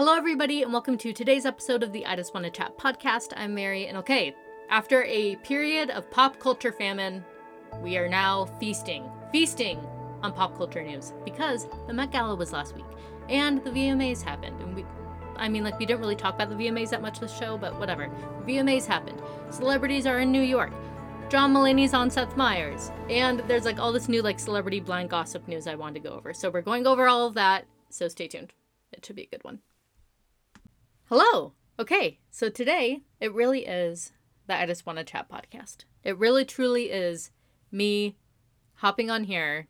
Hello, everybody, and welcome to today's episode of the I Just Want to Chat podcast. I'm Mary, and okay, after a period of pop culture famine, we are now feasting, feasting on pop culture news because the Met Gala was last week and the VMAs happened. And we, I mean, like, we didn't really talk about the VMAs that much this show, but whatever. The VMAs happened. Celebrities are in New York. John Mulaney's on Seth Meyers. And there's like all this new, like, celebrity blind gossip news I wanted to go over. So we're going over all of that. So stay tuned. It should be a good one. Hello. Okay, so today it really is the I Just Want to Chat podcast. It really truly is me hopping on here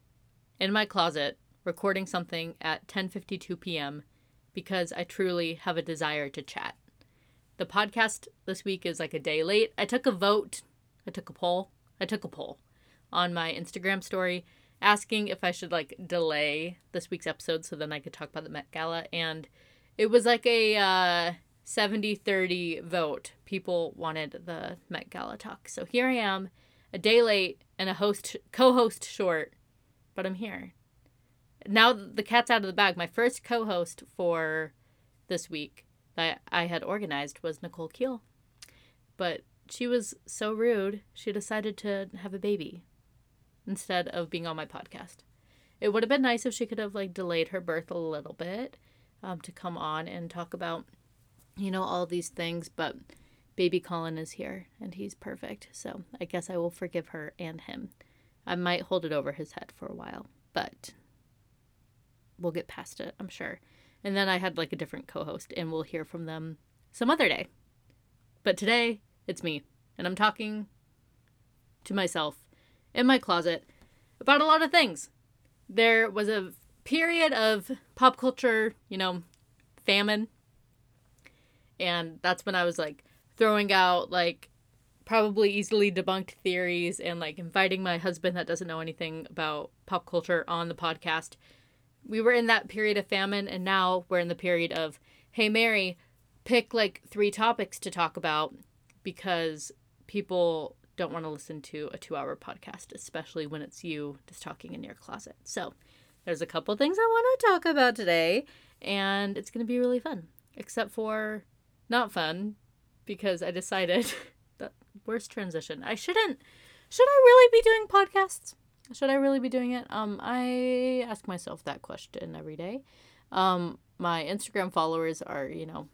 in my closet recording something at 10:52 p.m. because I truly have a desire to chat. The podcast this week is like a day late. I took a vote, I took a poll, I took a poll on my Instagram story asking if I should like delay this week's episode so then I could talk about the Met Gala and it was like a uh, 70 30 vote. People wanted the Met Gala talk. So here I am, a day late and a host co host short, but I'm here. Now the cat's out of the bag. My first co host for this week that I had organized was Nicole Keel. But she was so rude, she decided to have a baby instead of being on my podcast. It would have been nice if she could have like delayed her birth a little bit um, to come on and talk about, you know, all these things. But baby Colin is here and he's perfect. So I guess I will forgive her and him. I might hold it over his head for a while, but we'll get past it, I'm sure. And then I had like a different co host, and we'll hear from them some other day. But today, it's me, and I'm talking to myself in my closet about a lot of things. There was a period of pop culture, you know, famine. And that's when I was like throwing out like probably easily debunked theories and like inviting my husband that doesn't know anything about pop culture on the podcast. We were in that period of famine and now we're in the period of hey Mary, pick like three topics to talk about because people don't want to listen to a 2-hour podcast, especially when it's you just talking in your closet. So, there's a couple things I want to talk about today, and it's going to be really fun. Except for not fun, because I decided that worst transition. I shouldn't. Should I really be doing podcasts? Should I really be doing it? Um, I ask myself that question every day. Um, my Instagram followers are, you know,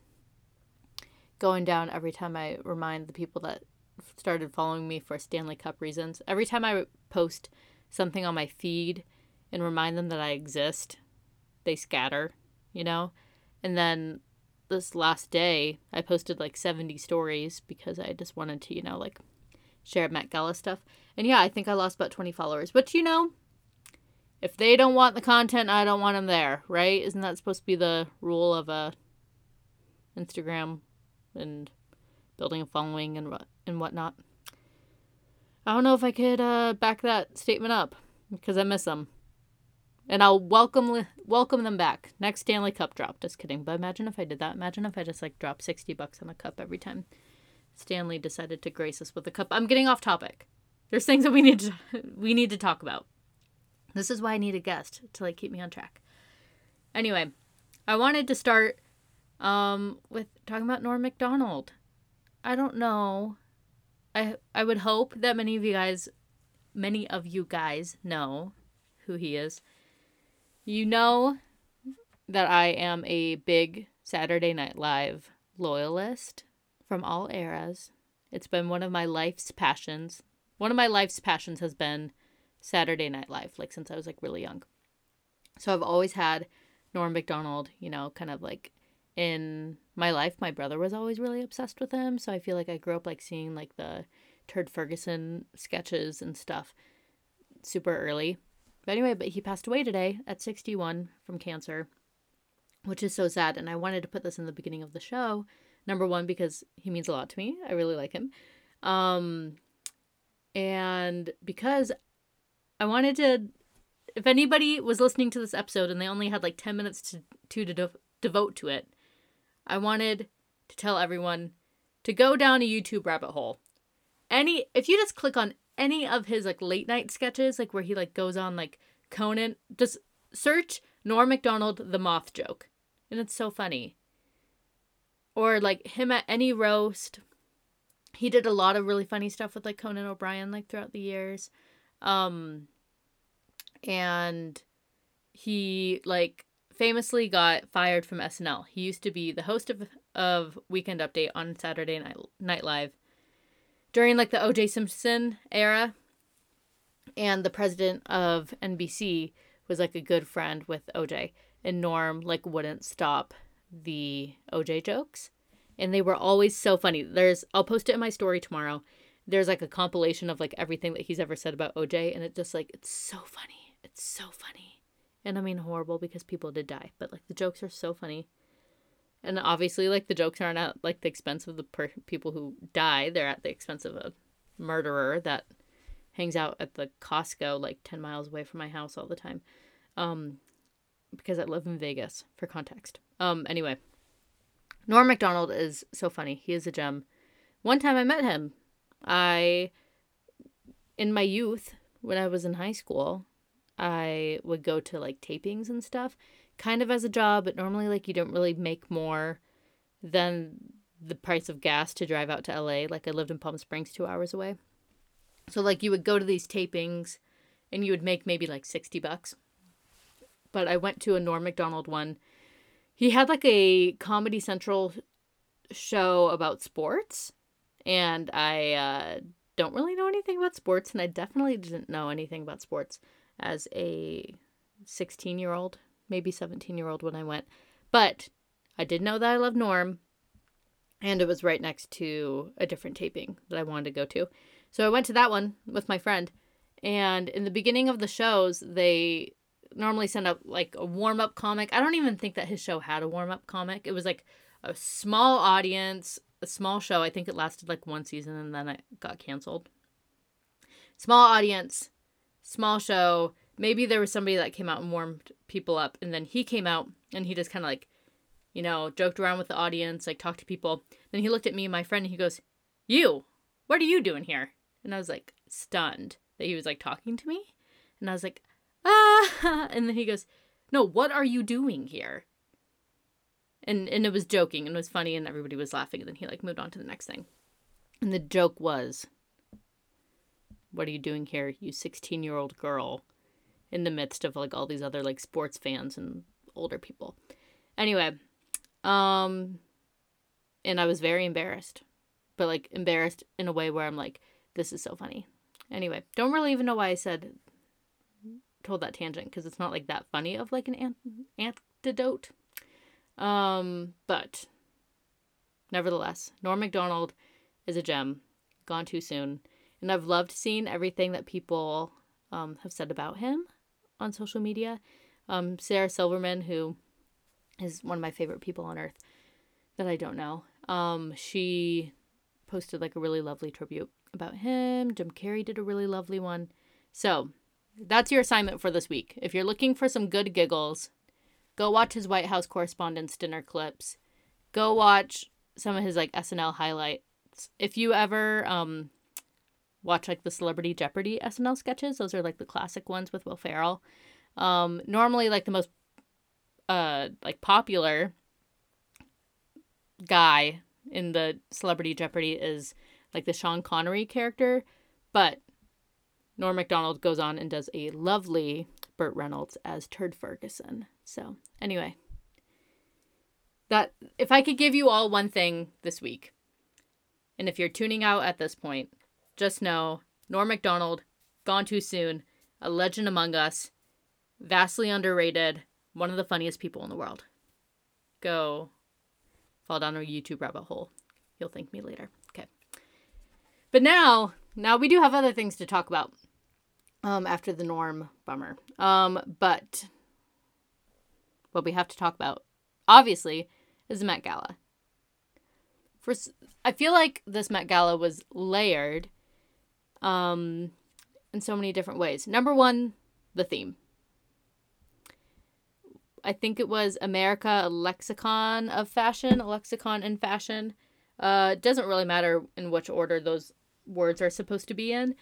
going down every time I remind the people that started following me for Stanley Cup reasons. Every time I post something on my feed and remind them that I exist, they scatter, you know? And then this last day, I posted like 70 stories because I just wanted to, you know, like share Met Gala stuff. And yeah, I think I lost about 20 followers. But you know, if they don't want the content, I don't want them there, right? Isn't that supposed to be the rule of a uh, Instagram and building a following and and whatnot? I don't know if I could uh, back that statement up because I miss them and I'll welcome welcome them back. Next Stanley Cup drop. Just kidding. But imagine if I did that. Imagine if I just like dropped sixty bucks on a cup every time Stanley decided to grace us with a cup. I'm getting off topic. There's things that we need to we need to talk about. This is why I need a guest to like keep me on track. Anyway, I wanted to start um, with talking about Norm Macdonald. I don't know. I I would hope that many of you guys, many of you guys know who he is. You know that I am a big Saturday Night Live loyalist from all eras. It's been one of my life's passions. One of my life's passions has been Saturday Night Live, like since I was like really young. So I've always had Norm Macdonald, you know, kind of like in my life. My brother was always really obsessed with him, so I feel like I grew up like seeing like the Turd Ferguson sketches and stuff super early. But anyway, but he passed away today at 61 from cancer, which is so sad. And I wanted to put this in the beginning of the show. Number one, because he means a lot to me. I really like him. Um, and because I wanted to, if anybody was listening to this episode and they only had like 10 minutes to, to, to de- devote to it, I wanted to tell everyone to go down a YouTube rabbit hole. Any, if you just click on any of his like late night sketches, like where he like goes on like Conan, just search Norm Macdonald the moth joke. And it's so funny. or like him at any roast. He did a lot of really funny stuff with like Conan O'Brien like throughout the years. Um and he like famously got fired from SNL. He used to be the host of of Weekend Update on Saturday Night Night Live during like the O.J. Simpson era, and the president of NBC was like a good friend with OJ, and Norm like wouldn't stop the OJ jokes, and they were always so funny. There's I'll post it in my story tomorrow. There's like a compilation of like everything that he's ever said about OJ, and it just like it's so funny. It's so funny, and I mean horrible because people did die, but like the jokes are so funny. And obviously, like the jokes aren't at like the expense of the per- people who die; they're at the expense of a murderer that hangs out at the Costco like 10 miles away from my house all the time. Um, because I live in Vegas for context. Um, anyway, Norm Macdonald is so funny. He is a gem. One time I met him. I, in my youth, when I was in high school, I would go to like tapings and stuff, kind of as a job, but normally like you don't really make more than the price of gas to drive out to LA. Like I lived in Palm Springs, two hours away. So like you would go to these tapings and you would make maybe like 60 bucks. But I went to a Norm MacDonald one. He had like a Comedy Central show about sports and I uh, don't really know anything about sports and I definitely didn't know anything about sports as a 16 year old, maybe 17 year old when I went. But I did know that I loved Norm and it was right next to a different taping that I wanted to go to. So I went to that one with my friend. And in the beginning of the shows, they normally send up like a warm up comic. I don't even think that his show had a warm up comic. It was like a small audience, a small show. I think it lasted like one season and then it got canceled. Small audience, small show. Maybe there was somebody that came out and warmed people up. And then he came out and he just kind of like, you know, joked around with the audience, like talked to people. Then he looked at me and my friend and he goes, You, what are you doing here? And I was like stunned that he was like talking to me. And I was like, ah. And then he goes, no, what are you doing here? And and it was joking and it was funny and everybody was laughing. And then he like moved on to the next thing. And the joke was, what are you doing here, you 16 year old girl, in the midst of like all these other like sports fans and older people. Anyway, um, and I was very embarrassed, but like embarrassed in a way where I'm like, this is so funny. Anyway, don't really even know why I said told that tangent because it's not like that funny of like an antidote. Um, but nevertheless, Norm Macdonald is a gem. Gone too soon, and I've loved seeing everything that people um, have said about him on social media. Um, Sarah Silverman, who is one of my favorite people on earth that I don't know, um, she posted like a really lovely tribute about him. Jim Carrey did a really lovely one. So that's your assignment for this week. If you're looking for some good giggles, go watch his White House Correspondents' Dinner clips. Go watch some of his like SNL highlights. If you ever um watch like the Celebrity Jeopardy SNL sketches, those are like the classic ones with Will Ferrell. Um, normally like the most uh like popular guy in the Celebrity Jeopardy is like the Sean Connery character, but Norm Macdonald goes on and does a lovely Burt Reynolds as Turd Ferguson. So, anyway, that if I could give you all one thing this week, and if you're tuning out at this point, just know Norm Macdonald, gone too soon, a legend among us, vastly underrated, one of the funniest people in the world. Go fall down a YouTube rabbit hole. You'll thank me later. Okay. But now, now we do have other things to talk about. Um, after the norm bummer. Um, but what we have to talk about, obviously, is the Met Gala. For I feel like this Met Gala was layered, um, in so many different ways. Number one, the theme. I think it was America, a lexicon of fashion, a lexicon in fashion. Uh, doesn't really matter in which order those words are supposed to be in.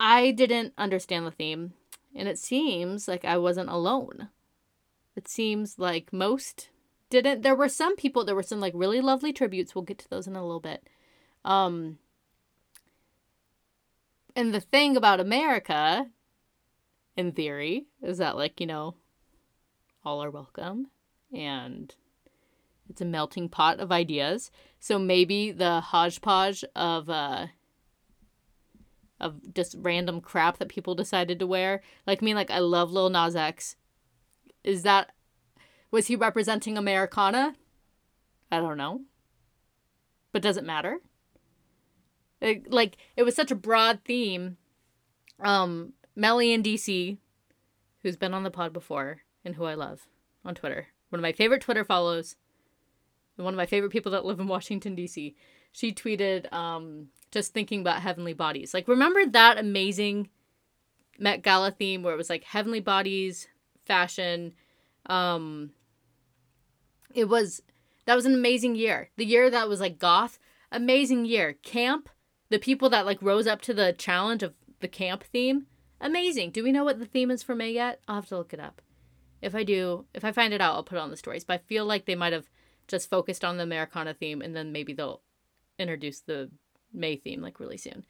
I didn't understand the theme, and it seems like I wasn't alone. It seems like most didn't there were some people there were some like really lovely tributes we'll get to those in a little bit um and the thing about america in theory is that like you know all are welcome and it's a melting pot of ideas so maybe the hodgepodge of uh of just random crap that people decided to wear like me like i love lil nas x is that was he representing Americana? I don't know. But does it matter? It, like it was such a broad theme. Um Melly in DC, who's been on the pod before and who I love on Twitter. One of my favorite Twitter follows. One of my favorite people that live in Washington DC. She tweeted um just thinking about heavenly bodies. Like remember that amazing Met Gala theme where it was like heavenly bodies, fashion, um it was that was an amazing year. The year that was like goth, amazing year. Camp, the people that like rose up to the challenge of the camp theme, amazing. Do we know what the theme is for May yet? I'll have to look it up. If I do, if I find it out, I'll put it on the stories. But I feel like they might have just focused on the Americana theme and then maybe they'll introduce the May theme like really soon.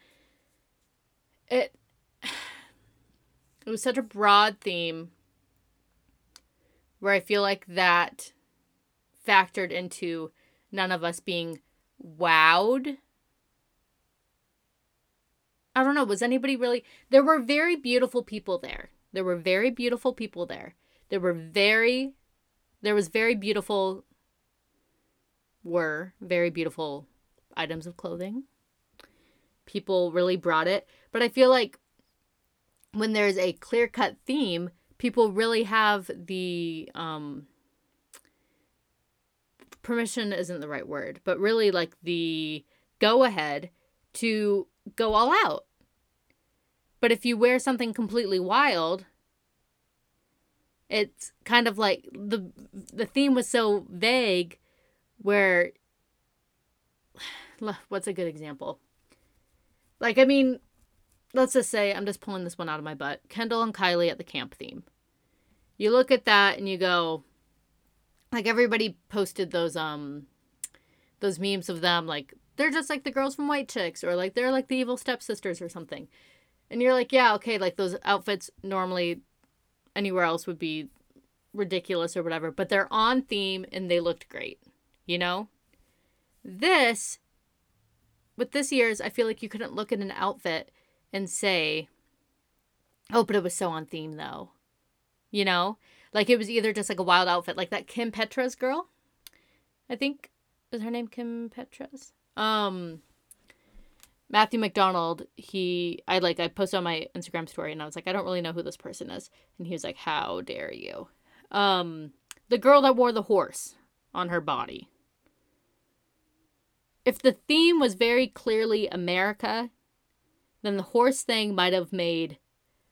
It it was such a broad theme where I feel like that factored into none of us being wowed. I don't know, was anybody really There were very beautiful people there. There were very beautiful people there. There were very there was very beautiful were very beautiful items of clothing. People really brought it, but I feel like when there's a clear-cut theme, people really have the um permission isn't the right word, but really like the go ahead to go all out. But if you wear something completely wild, it's kind of like the the theme was so vague where what's a good example? Like I mean, let's just say I'm just pulling this one out of my butt. Kendall and Kylie at the camp theme. You look at that and you go, like everybody posted those um those memes of them like they're just like the girls from White Chicks or like they're like the evil stepsisters or something. And you're like, yeah, okay, like those outfits normally anywhere else would be ridiculous or whatever, but they're on theme and they looked great, you know? This with this year's, I feel like you couldn't look at an outfit and say, "Oh, but it was so on theme though." You know? Like it was either just like a wild outfit, like that Kim Petras girl. I think is her name Kim Petras. Um Matthew McDonald, he I like I posted on my Instagram story and I was like, I don't really know who this person is. And he was like, How dare you? Um the girl that wore the horse on her body. If the theme was very clearly America, then the horse thing might have made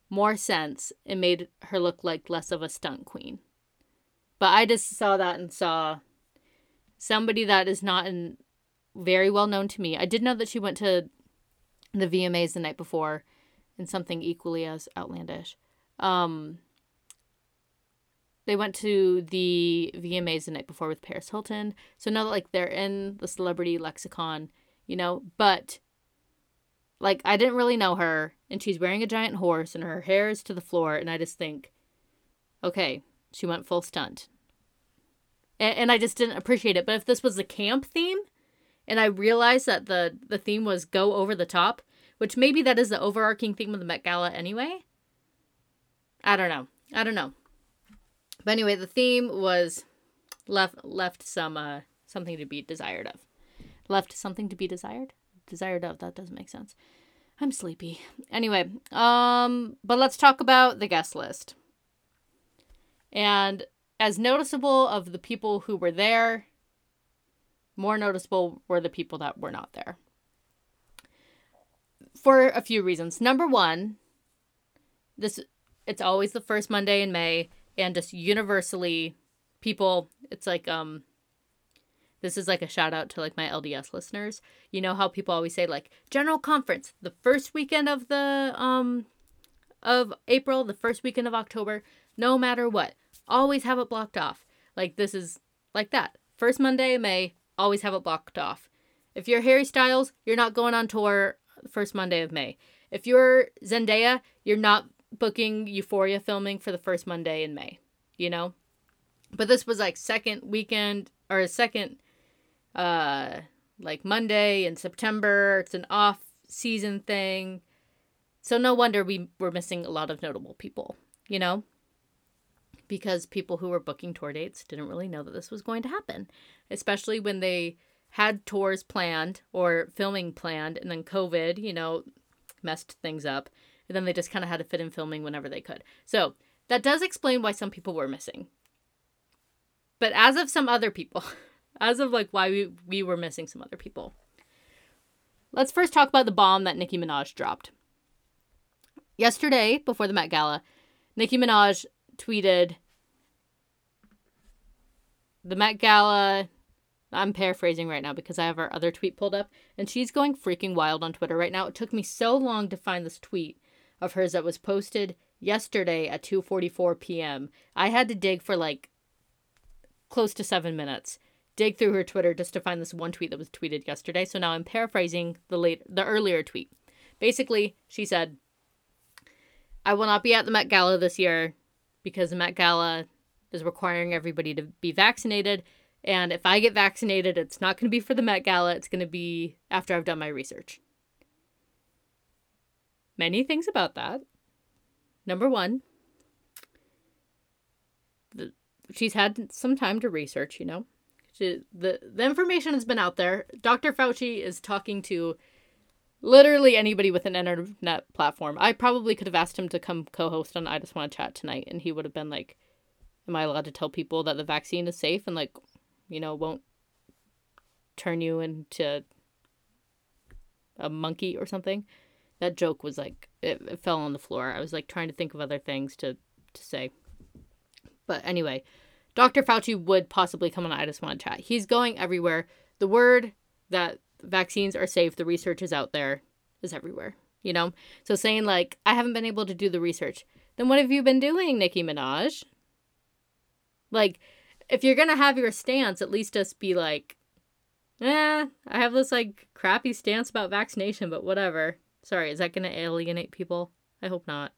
more sense and made her look like less of a stunt queen. But I just saw that and saw somebody that is not in, very well known to me. I did know that she went to the VMAs the night before and something equally as outlandish. Um, they went to the VMAs the night before with Paris Hilton. So now that like they're in the celebrity lexicon, you know, but like I didn't really know her and she's wearing a giant horse and her hair is to the floor and I just think okay, she went full stunt. And, and I just didn't appreciate it. But if this was the camp theme and I realized that the the theme was go over the top, which maybe that is the overarching theme of the Met Gala anyway. I don't know. I don't know. But anyway, the theme was left left some uh something to be desired of. Left something to be desired? desired of. That doesn't make sense. I'm sleepy. Anyway, um, but let's talk about the guest list. And as noticeable of the people who were there, more noticeable were the people that were not there. For a few reasons. Number one, this it's always the first Monday in May, and just universally, people it's like um this is like a shout out to like my LDS listeners. You know how people always say like general conference, the first weekend of the um of April, the first weekend of October, no matter what. Always have it blocked off. Like this is like that. First Monday of May, always have it blocked off. If you're Harry Styles, you're not going on tour first Monday of May. If you're Zendaya, you're not booking Euphoria filming for the first Monday in May, you know? But this was like second weekend or second uh like Monday in September. It's an off season thing. So no wonder we were missing a lot of notable people, you know? Because people who were booking tour dates didn't really know that this was going to happen, especially when they had tours planned or filming planned and then COVID, you know, messed things up. And then they just kind of had to fit in filming whenever they could. So that does explain why some people were missing. But as of some other people, as of like why we, we were missing some other people, let's first talk about the bomb that Nicki Minaj dropped. Yesterday, before the Met Gala, Nicki Minaj tweeted the Met Gala. I'm paraphrasing right now because I have our other tweet pulled up, and she's going freaking wild on Twitter right now. It took me so long to find this tweet of hers that was posted yesterday at 2:44 p.m. I had to dig for like close to 7 minutes. Dig through her Twitter just to find this one tweet that was tweeted yesterday. So now I'm paraphrasing the late the earlier tweet. Basically, she said, "I will not be at the Met Gala this year because the Met Gala is requiring everybody to be vaccinated." And if I get vaccinated, it's not going to be for the Met Gala. It's going to be after I've done my research many things about that. Number one, the, she's had some time to research, you know. She, the, the information has been out there. Dr. Fauci is talking to literally anybody with an internet platform. I probably could have asked him to come co host on I Just Want to Chat tonight, and he would have been like, Am I allowed to tell people that the vaccine is safe and, like, you know, won't turn you into a monkey or something? that joke was like it, it fell on the floor. I was like trying to think of other things to to say. But anyway, Dr. Fauci would possibly come on I just want to chat. He's going everywhere. The word that vaccines are safe, the research is out there, is everywhere. You know? So saying like, I haven't been able to do the research. Then what have you been doing, Nicki Minaj? Like, if you're gonna have your stance, at least just be like, eh, I have this like crappy stance about vaccination, but whatever. Sorry, is that going to alienate people? I hope not.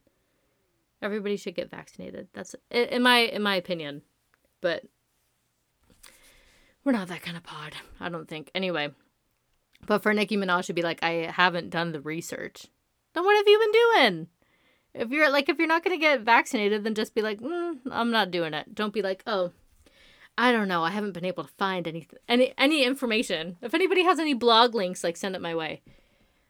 Everybody should get vaccinated. That's in my in my opinion. But we're not that kind of pod. I don't think. Anyway, but for Nicki Minaj to be like, I haven't done the research. Then what have you been doing? If you're like, if you're not gonna get vaccinated, then just be like, mm, I'm not doing it. Don't be like, oh, I don't know. I haven't been able to find any any any information. If anybody has any blog links, like send it my way.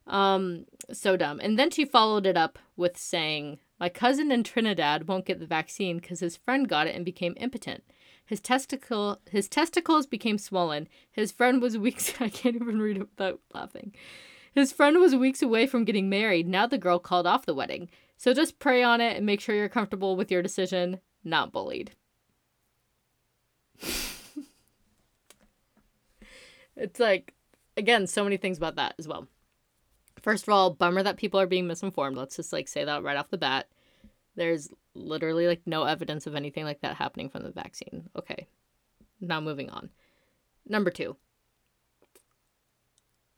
Um, so dumb. And then she followed it up with saying, My cousin in Trinidad won't get the vaccine because his friend got it and became impotent. His testicle his testicles became swollen. His friend was weeks I can't even read it without laughing. His friend was weeks away from getting married. Now the girl called off the wedding. So just pray on it and make sure you're comfortable with your decision, not bullied. it's like again, so many things about that as well. First of all, bummer that people are being misinformed. Let's just like say that right off the bat. There's literally like no evidence of anything like that happening from the vaccine. Okay. Now moving on. Number 2.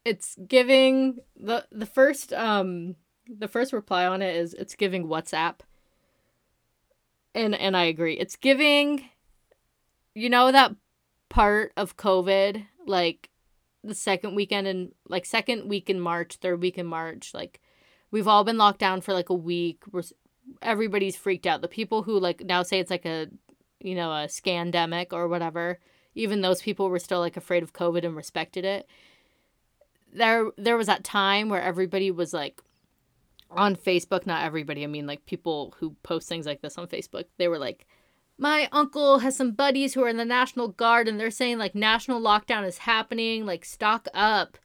It's giving the the first um the first reply on it is it's giving WhatsApp. And and I agree. It's giving you know that part of COVID like the second weekend and like second week in March, third week in March, like we've all been locked down for like a week. We're everybody's freaked out. The people who like now say it's like a you know, a scandemic or whatever, even those people were still like afraid of COVID and respected it. There there was that time where everybody was like on Facebook, not everybody, I mean like people who post things like this on Facebook, they were like my uncle has some buddies who are in the National Guard and they're saying like national lockdown is happening, like stock up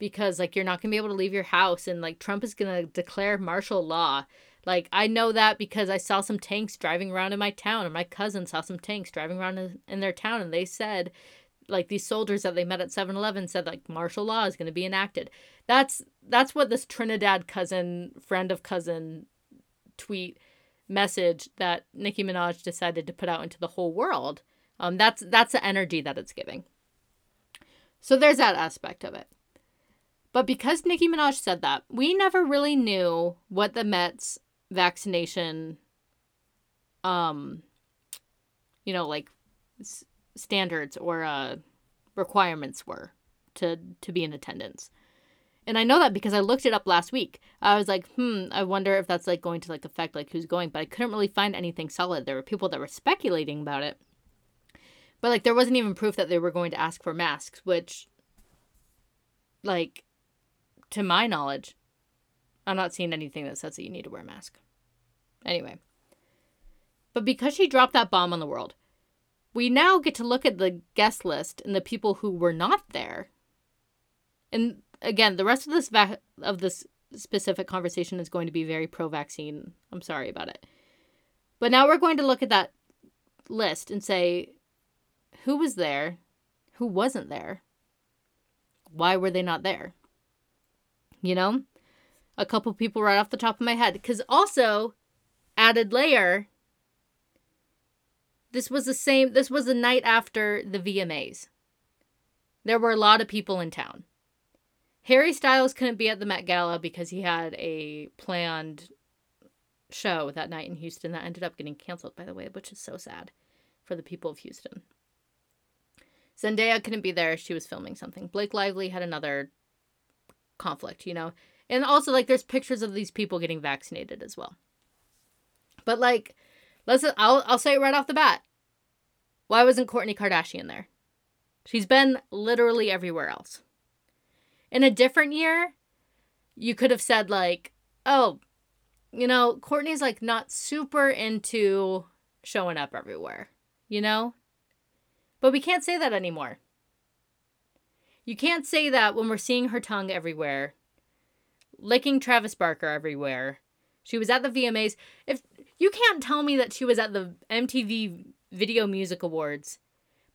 because like you're not going to be able to leave your house and like Trump is going to declare martial law. Like I know that because I saw some tanks driving around in my town and my cousin saw some tanks driving around in, in their town and they said like these soldiers that they met at 7-Eleven said like martial law is going to be enacted. That's that's what this Trinidad cousin friend of cousin tweet message that Nicki Minaj decided to put out into the whole world Um, that's that's the energy that it's giving. So there's that aspect of it. But because Nicki Minaj said that, we never really knew what the Mets vaccination, um, you know, like s- standards or uh, requirements were to to be in attendance. And I know that because I looked it up last week. I was like, hmm, I wonder if that's like going to like affect like who's going, but I couldn't really find anything solid. There were people that were speculating about it. But like there wasn't even proof that they were going to ask for masks, which like to my knowledge, I'm not seeing anything that says that you need to wear a mask. Anyway. But because she dropped that bomb on the world, we now get to look at the guest list and the people who were not there. And again, the rest of this va- of this specific conversation is going to be very pro-vaccine. I'm sorry about it. But now we're going to look at that list and say who was there, who wasn't there, why were they not there? You know? A couple people right off the top of my head. Because also, added layer, this was the same, this was the night after the VMAs. There were a lot of people in town. Harry Styles couldn't be at the Met Gala because he had a planned show that night in Houston that ended up getting canceled, by the way, which is so sad for the people of Houston. Zendaya couldn't be there. She was filming something. Blake Lively had another conflict, you know? And also, like, there's pictures of these people getting vaccinated as well. But, like, let's, I'll, I'll say it right off the bat. Why wasn't Kourtney Kardashian there? She's been literally everywhere else. In a different year, you could have said, like, oh, you know, Kourtney's like not super into showing up everywhere, you know? But we can't say that anymore. You can't say that when we're seeing her tongue everywhere, licking Travis Barker everywhere. She was at the VMAs. If you can't tell me that she was at the MTV Video Music Awards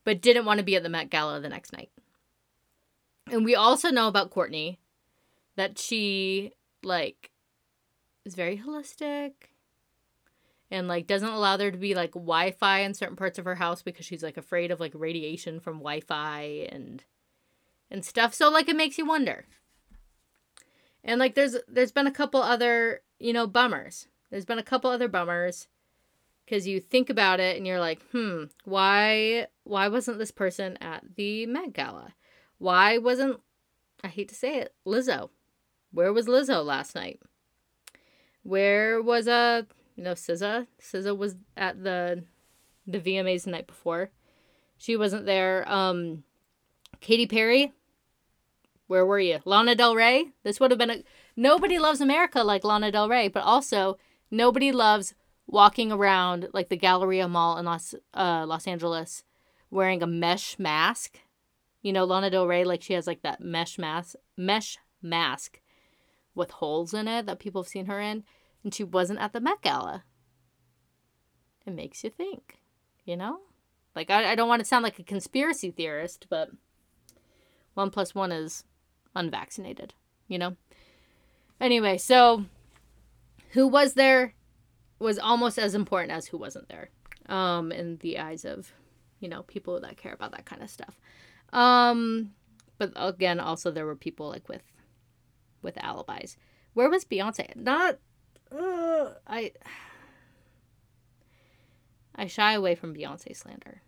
but didn't want to be at the Met Gala the next night. And we also know about Kourtney that she like is very holistic and like doesn't allow there to be like Wi-Fi in certain parts of her house because she's like afraid of like radiation from Wi-Fi and and stuff. So like it makes you wonder. And like there's there's been a couple other, you know, bummers. There's been a couple other bummers cuz you think about it and you're like, "Hmm, why why wasn't this person at the Met Gala? Why wasn't I hate to say it, Lizzo? Where was Lizzo last night? Where was uh you know SZA? SZA was at the the VMAs the night before. She wasn't there. Um Katy Perry, where were you? Lana Del Rey? This would have been a nobody loves America like Lana Del Rey, but also nobody loves walking around like the Galleria Mall in Los uh Los Angeles wearing a mesh mask. You know, Lana Del Rey like she has like that mesh mask mesh mask with holes in it that people have seen her in, and she wasn't at the Met Gala. It makes you think, you know? Like I, I don't want to sound like a conspiracy theorist, but one plus one is unvaccinated, you know? Anyway, so who was there was almost as important as who wasn't there um, in the eyes of, you know, people that care about that kind of stuff. Um, but again, also there were people like with with alibis. Where was Beyonce? Not uh, I I shy away from Beyonce slander.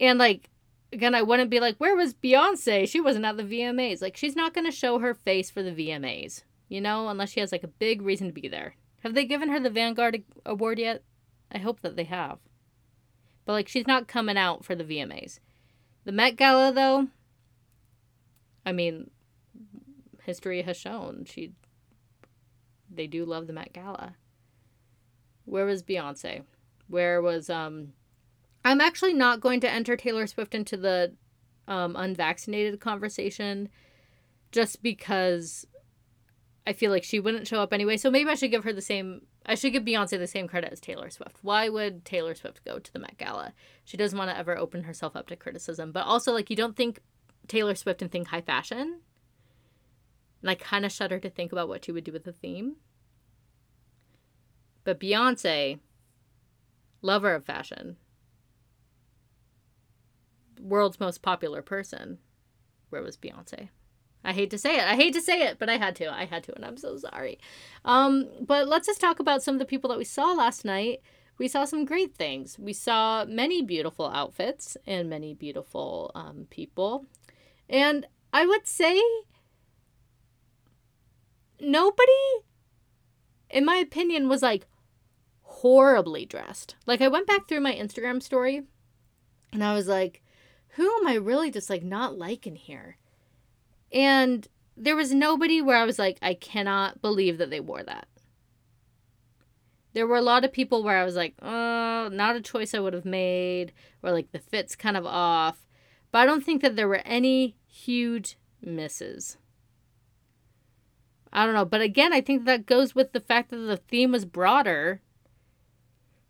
And like again, I wouldn't be like, where was Beyonce? She wasn't at the VMAs. Like, she's not going to show her face for the VMAs, you know, unless she has like a big reason to be there. Have they given her the Vanguard Award yet? I hope that they have. But like, she's not coming out for the VMAs. The Met Gala, though, I mean, history has shown she they do love the Met Gala. Where was Beyonce? Where was um I'm actually not going to enter Taylor Swift into the um, unvaccinated conversation just because I feel like she wouldn't show up anyway. So maybe I should give her the same, I should give Beyonce the same credit as Taylor Swift. Why would Taylor Swift go to the Met Gala? She doesn't want to ever open herself up to criticism. But also, like, you don't think Taylor Swift and think high fashion. And I kind of shudder to think about what she would do with the theme. But Beyonce, lover of fashion, world's most popular person. Where was Beyonce? I hate to say it. I hate to say it, but I had to. I had to, and I'm so sorry. Um, but let's just talk about some of the people that we saw last night. We saw some great things. We saw many beautiful outfits and many beautiful um, people. And I would say nobody, in my opinion, was like horribly dressed. Like, I went back through my Instagram story and I was like, who am I really just like not liking here? And there was nobody where I was like, I cannot believe that they wore that. There were a lot of people where I was like, oh, not a choice I would have made, or like the fit's kind of off. But I don't think that there were any huge misses. I don't know. But again, I think that goes with the fact that the theme was broader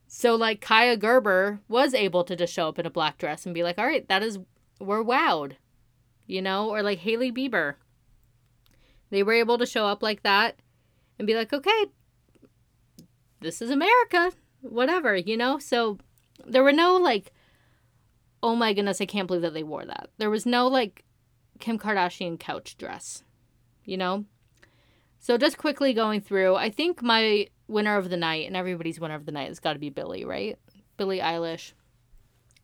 so like Kaia Gerber was able to just show up in a black dress and be like, all right, that is we're wowed. You know, or like Hailey Bieber. They were able to show up like that and be like, okay, this is America. Whatever, you know? So there were no like, oh my goodness, I can't believe that they wore that. There was no like Kim Kardashian couch dress, you know? So just quickly going through, I think my winner of the night, and everybody's winner of the night has got to be Billie, right? Billie Eilish,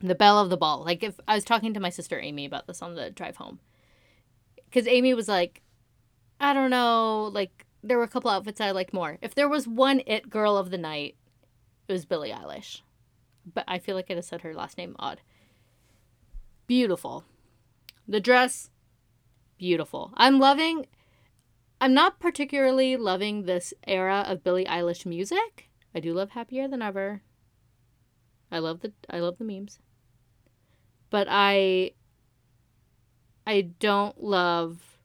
the belle of the ball. Like if I was talking to my sister Amy about this on the drive home, because Amy was like, I don't know, like there were a couple outfits I liked more. If there was one it girl of the night, it was Billie Eilish. But I feel like I just said her last name odd. Beautiful. The dress, beautiful. I'm loving I'm not particularly loving this era of Billie Eilish music. I do love Happier Than Ever. I love the I love the memes. But I I don't love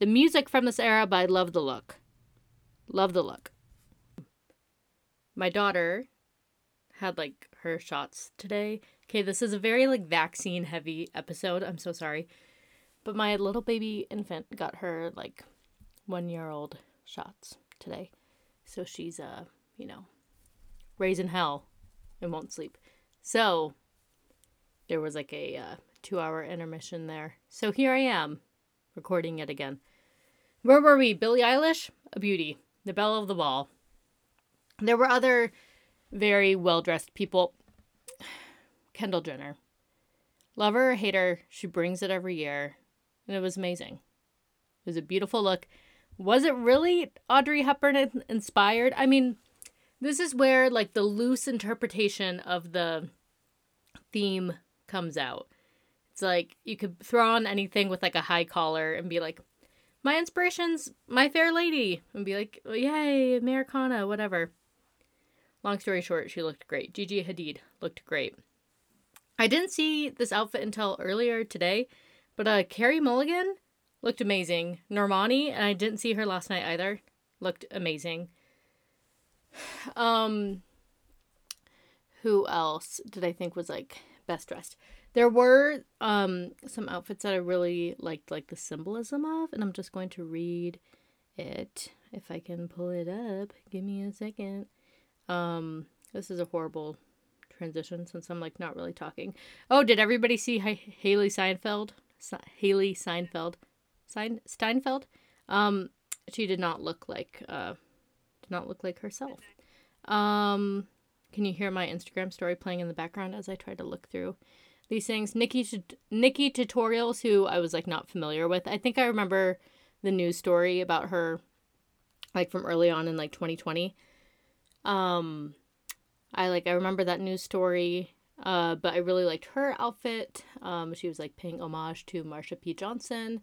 the music from this era, but I love the look. Love the look. My daughter had like her shots today. Okay, this is a very like vaccine heavy episode. I'm so sorry. But my little baby infant got her like one year old shots today. So she's, uh, you know, raising hell and won't sleep. So there was like a uh, two hour intermission there. So here I am recording it again. Where were we? Billie Eilish, a beauty, the belle of the ball. There were other very well dressed people. Kendall Jenner. Love her or hate her, she brings it every year. And it was amazing. It was a beautiful look. Was it really Audrey Hepburn inspired? I mean, this is where like the loose interpretation of the theme comes out. It's like you could throw on anything with like a high collar and be like, my inspiration's My Fair Lady, and be like, yay, Americana, whatever. Long story short, she looked great. Gigi Hadid looked great. I didn't see this outfit until earlier today, but uh, Carey Mulligan looked amazing. Normani, and I didn't see her last night either, looked amazing. Um, who else did I think was like best dressed? There were um some outfits that I really liked, like the symbolism of, and I'm just going to read it if I can pull it up. Give me a second. Um, this is a horrible transition since I'm like not really talking. Oh, did everybody see H- Seinfeld? Steinfeld? Hailee Steinfeld Stein- Steinfeld. Um, she did not look like uh, did not look like herself. Um, can you hear my Instagram story playing in the background as I try to look through these things? Nikkie Nikkie tutorials, who I was like not familiar with. I think I remember the news story about her, like from early on in like 2020. Um, I like I remember that news story. Uh, but I really liked her outfit. Um, she was like paying homage to Marsha P. Johnson.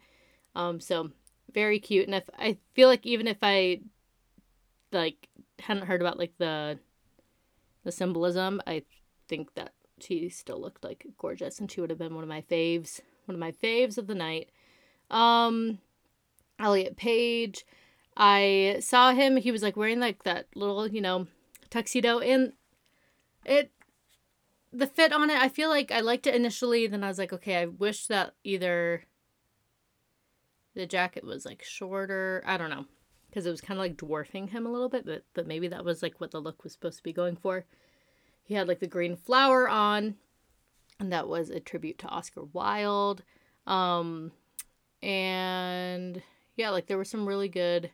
Um, so very cute. And if I feel like even if I like hadn't heard about like the the symbolism, I think that she still looked like gorgeous and she would have been one of my faves, one of my faves of the night. Um Elliot Page, I saw him, he was like wearing like that little, you know, tuxedo and it the fit on it, I feel like I liked it initially, then I was like, okay, I wish that either the jacket was like shorter. I don't know. Because it was kind of like dwarfing him a little bit, but, but maybe that was like what the look was supposed to be going for. he had like the green flower on, and that was a tribute to Oscar Wilde. Um, and yeah, like there were some really good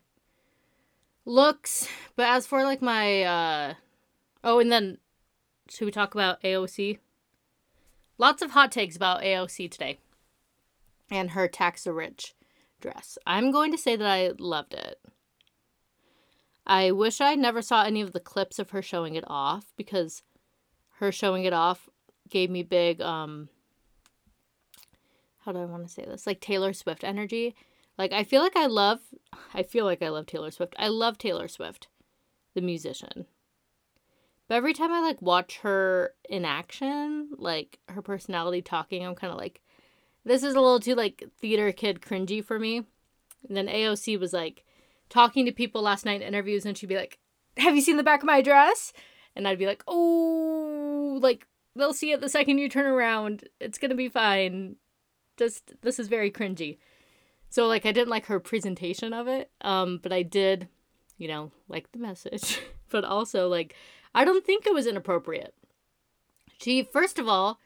looks. But as for like my uh oh, and then should we talk about AOC? Lots of hot takes about AOC today and her tax the rich dress. I'm going to say that I loved it. I wish I never saw any of the clips of her showing it off because her showing it off gave me big um how do I want to say this? Like Taylor Swift energy. Like I feel like I love I feel like I love Taylor Swift. I love Taylor Swift, the musician. But every time I like watch her in action, like her personality talking, I'm kind of like this is a little too like theater kid cringy for me. And then AOC was like talking to people last night in interviews and she'd be like, "Have you seen the back of my dress?" And I'd be like, "Oh, like they'll see it the second you turn around. It's to be fine." Just this is very cringy. So like I didn't like her presentation of it, um but I did, you know, like the message. but also like I don't think it was inappropriate. She first of all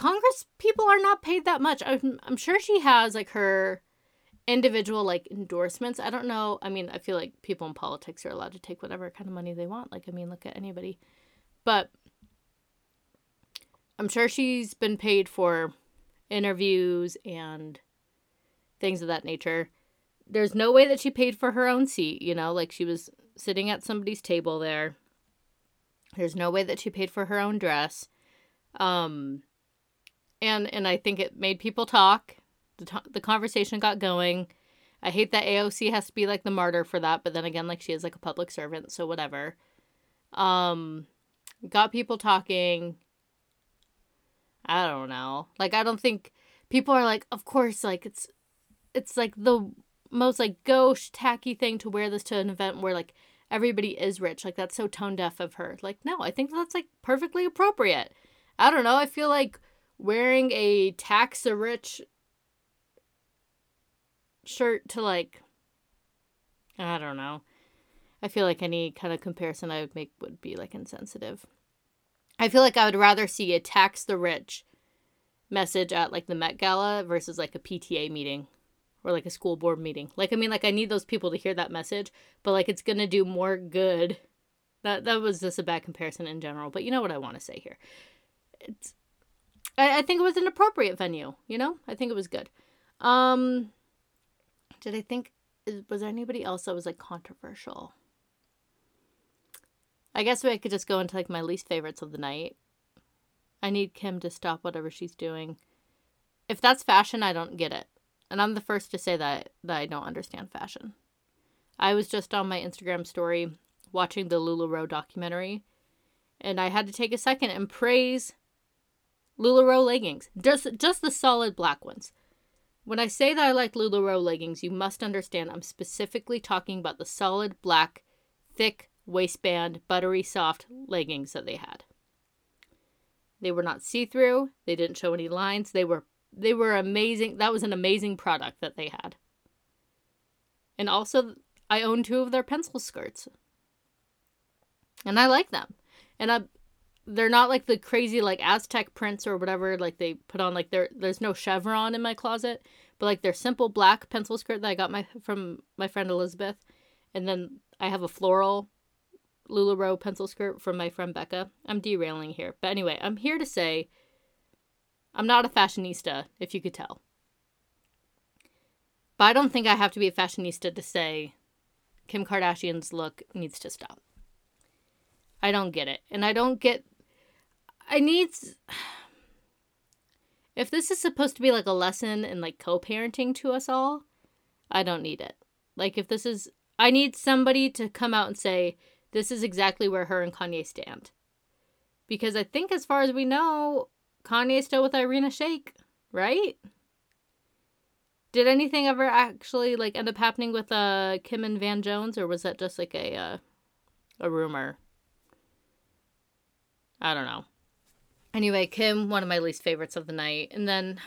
Congress people are not paid that much. I'm, I'm sure she has like her individual like endorsements. I don't know. I mean, I feel like people in politics are allowed to take whatever kind of money they want. Like, I mean, look at anybody. But I'm sure she's been paid for interviews and things of that nature. There's no way that she paid for her own seat, you know, like she was sitting at somebody's table there. There's no way that she paid for her own dress. Um and and I think it made people talk. The to- the conversation got going. I hate that AOC has to be like the martyr for that, but then again like she is like a public servant, so whatever. Um got people talking I don't know. Like I don't think people are like, of course, like it's it's like the most like gauche tacky thing to wear this to an event where like everybody is rich. Like that's so tone deaf of her. Like no, I think that's like perfectly appropriate. I don't know. I feel like wearing a tax the rich shirt to like I don't know. I feel like any kind of comparison I would make would be like insensitive. I feel like I would rather see a tax the rich message at like the Met Gala versus like a PTA meeting or like a school board meeting. Like I mean like I need those people to hear that message, but like it's going to do more good. That that was just a bad comparison in general, but you know what I want to say here. It's I, I think it was an appropriate venue, you know? I think it was good. Um did I think was there anybody else that was like controversial? I guess I could just go into like my least favorites of the night. I need Kim to stop whatever she's doing. If that's fashion, I don't get it. And I'm the first to say that that I don't understand fashion. I was just on my Instagram story watching the LuLaRoe documentary, and I had to take a second and praise LuLaRoe leggings. Just just the solid black ones. When I say that I like LuLaRoe leggings, you must understand I'm specifically talking about the solid black, thick waistband, buttery soft leggings that they had. They were not see-through, they didn't show any lines. They were they were amazing. That was an amazing product that they had. And also I own two of their pencil skirts. And I like them. And I they're not like the crazy like Aztec prints or whatever like they put on like there there's no chevron in my closet, but like their simple black pencil skirt that I got my from my friend Elizabeth. And then I have a floral LuLaRoe pencil skirt from my friend Becca. I'm derailing here. But anyway, I'm here to say I'm not a fashionista, if you could tell. But I don't think I have to be a fashionista to say Kim Kardashian's look needs to stop. I don't get it. And I don't get. I need. If this is supposed to be like a lesson in like co parenting to us all, I don't need it. Like, if this is. I need somebody to come out and say, this is exactly where her and Kanye stand. Because I think, as far as we know, Kanye's still with Irina Shayk, right? Did anything ever actually like end up happening with uh Kim and Van Jones, or was that just like a uh, a rumor? I don't know. Anyway, Kim, one of my least favorites of the night, and then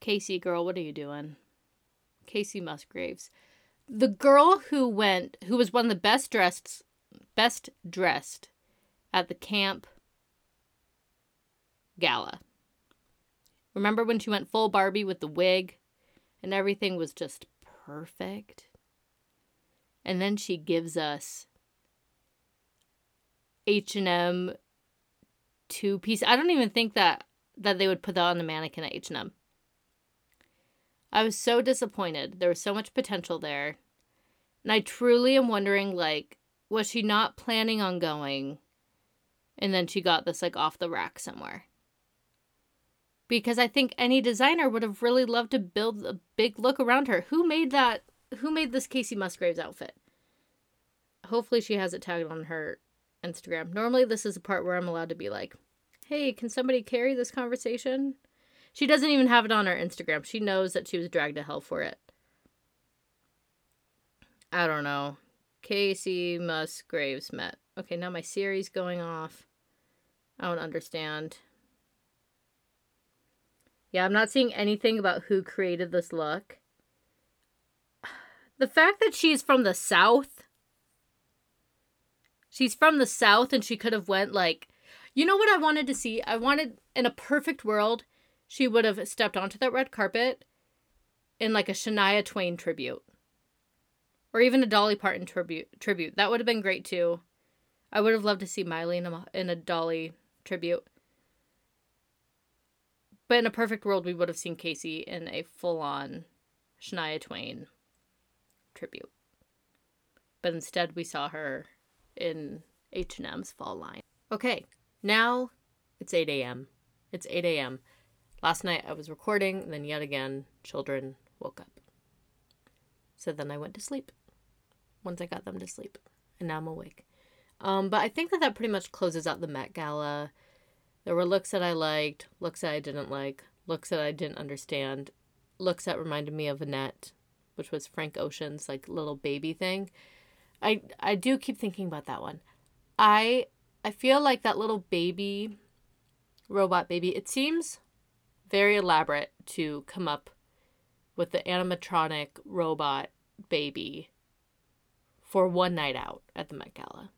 Kacey, girl, what are you doing? Kacey Musgraves. the girl who went, who was one of the best dressed, best dressed at the camp gala. Remember when she went full Barbie with the wig and everything was just perfect? And then she gives us H&M two piece. I don't even think that that they would put that on the mannequin at H&M. I was so disappointed. There was so much potential there. And I truly am wondering like was she not planning on going and then she got this like off the rack somewhere? Because I think any designer would have really loved to build a big look around her. Who made that who made this Kacey Musgraves outfit? Hopefully she has it tagged on her Instagram. Normally this is a part where I'm allowed to be like, "Hey, can somebody carry this conversation?" She doesn't even have it on her Instagram. She knows that she was dragged to hell for it. I don't know. Kacey Musgraves met. Okay, now my Siri's going off. I don't understand. Yeah, I'm not seeing anything about who created this look. The fact that she's from the South. She's from the South and she could have went like you know what I wanted to see? I wanted in a perfect world she would have stepped onto that red carpet in like a Shania Twain tribute. Or even a Dolly Parton tribute tribute. That would have been great too. I would have loved to see Miley in a, in a Dolly tribute. But in a perfect world, we would have seen Kacey in a full on Shania Twain tribute. But instead, we saw her in H&M's fall line. Okay, now it's 8 a.m. It's 8 a.m. Last night I was recording, then yet again, children woke up. So then I went to sleep once I got them to sleep. And now I'm awake. Um, but I think that that pretty much closes out the Met Gala. There were looks that I liked, looks that I didn't like, looks that I didn't understand, looks that reminded me of Annette, which was Frank Ocean's like little baby thing. I I do keep thinking about that one. I I feel like that little baby robot baby, it seems very elaborate to come up with the animatronic robot baby for one night out at the Met Gala.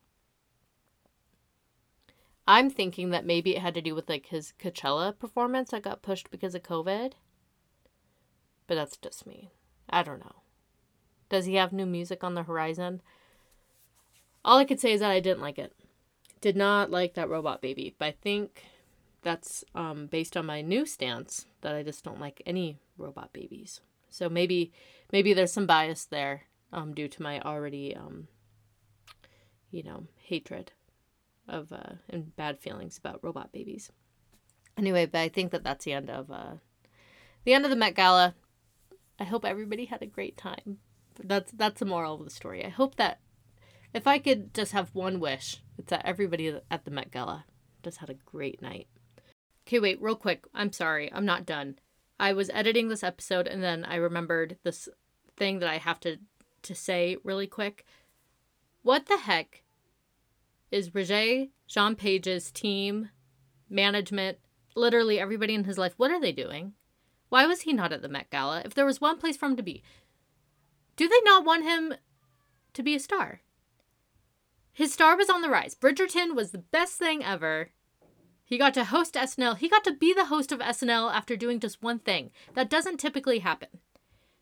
I'm thinking that maybe it had to do with like his Coachella performance that got pushed because of COVID. But that's just me. I don't know. Does he have new music on the horizon? All I could say is that I didn't like it. Did not like that robot baby. But I think that's um, based on my new stance that I just don't like any robot babies. So maybe maybe there's some bias there um, due to my already um, you know hatred of uh, and bad feelings about robot babies. Anyway, but I think that that's the end of uh, the end of the Met Gala. I hope everybody had a great time. That's that's the moral of the story. I hope that if I could just have one wish, it's that everybody at the Met Gala just had a great night. Okay, wait, real quick. I'm sorry. I'm not done. I was editing this episode and then I remembered this thing that I have to to say really quick. What the heck is Regé Jean Page's team, management, literally everybody in his life, what are they doing? Why was he not at the Met Gala? If there was one place for him to be, do they not want him to be a star? His star was on the rise. Bridgerton was the best thing ever. He got to host SNL. He got to be the host of SNL after doing just one thing. That doesn't typically happen.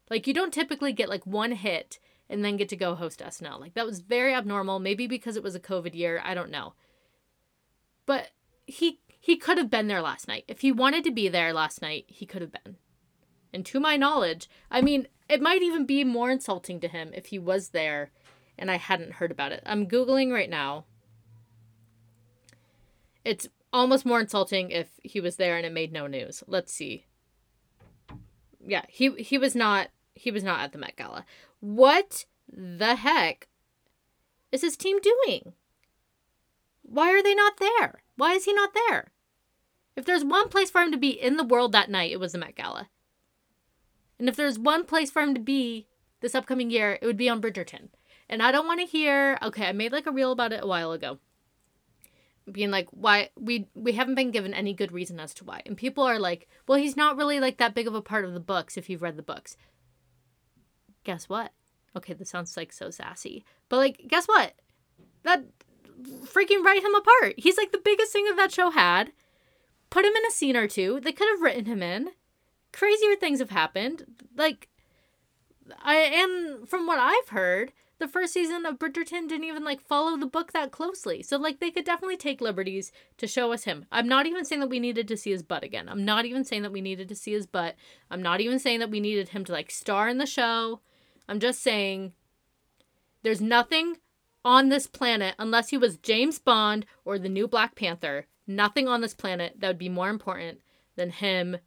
Like, you don't typically get like one hit and then get to go host SNL. Like, that was very abnormal. Maybe because it was a COVID year. I don't know. But he he could have been there last night. If he wanted to be there last night, he could have been. And to my knowledge, I mean, it might even be more insulting to him if he was there and I hadn't heard about it. I'm Googling right now. It's almost more insulting if he was there and it made no news. Let's see. Yeah, he he was not he was not at the Met Gala. What the heck is his team doing? Why are they not there? Why is he not there? If there's one place for him to be in the world that night, it was the Met Gala. And if there's one place for him to be this upcoming year, it would be on Bridgerton. And I don't want to hear, okay, I made like a reel about it a while ago being like why we we haven't been given any good reason as to why and people are like well he's not really like that big of a part of the books if you've read the books guess what Okay, this sounds like so sassy. But like, guess what? That freaking write him apart. He's like the biggest thing that that show had. Put him in a scene or two. They could have written him in. Crazier things have happened. Like, I and from what I've heard, the first season of Bridgerton didn't even like follow the book that closely. So like they could definitely take liberties to show us him. I'm not even saying that we needed to see his butt again. I'm not even saying that we needed to see his butt. I'm not even saying that we needed him to like star in the show. I'm just saying there's nothing on this planet unless he was James Bond or the new Black Panther. Nothing on this planet that would be more important than him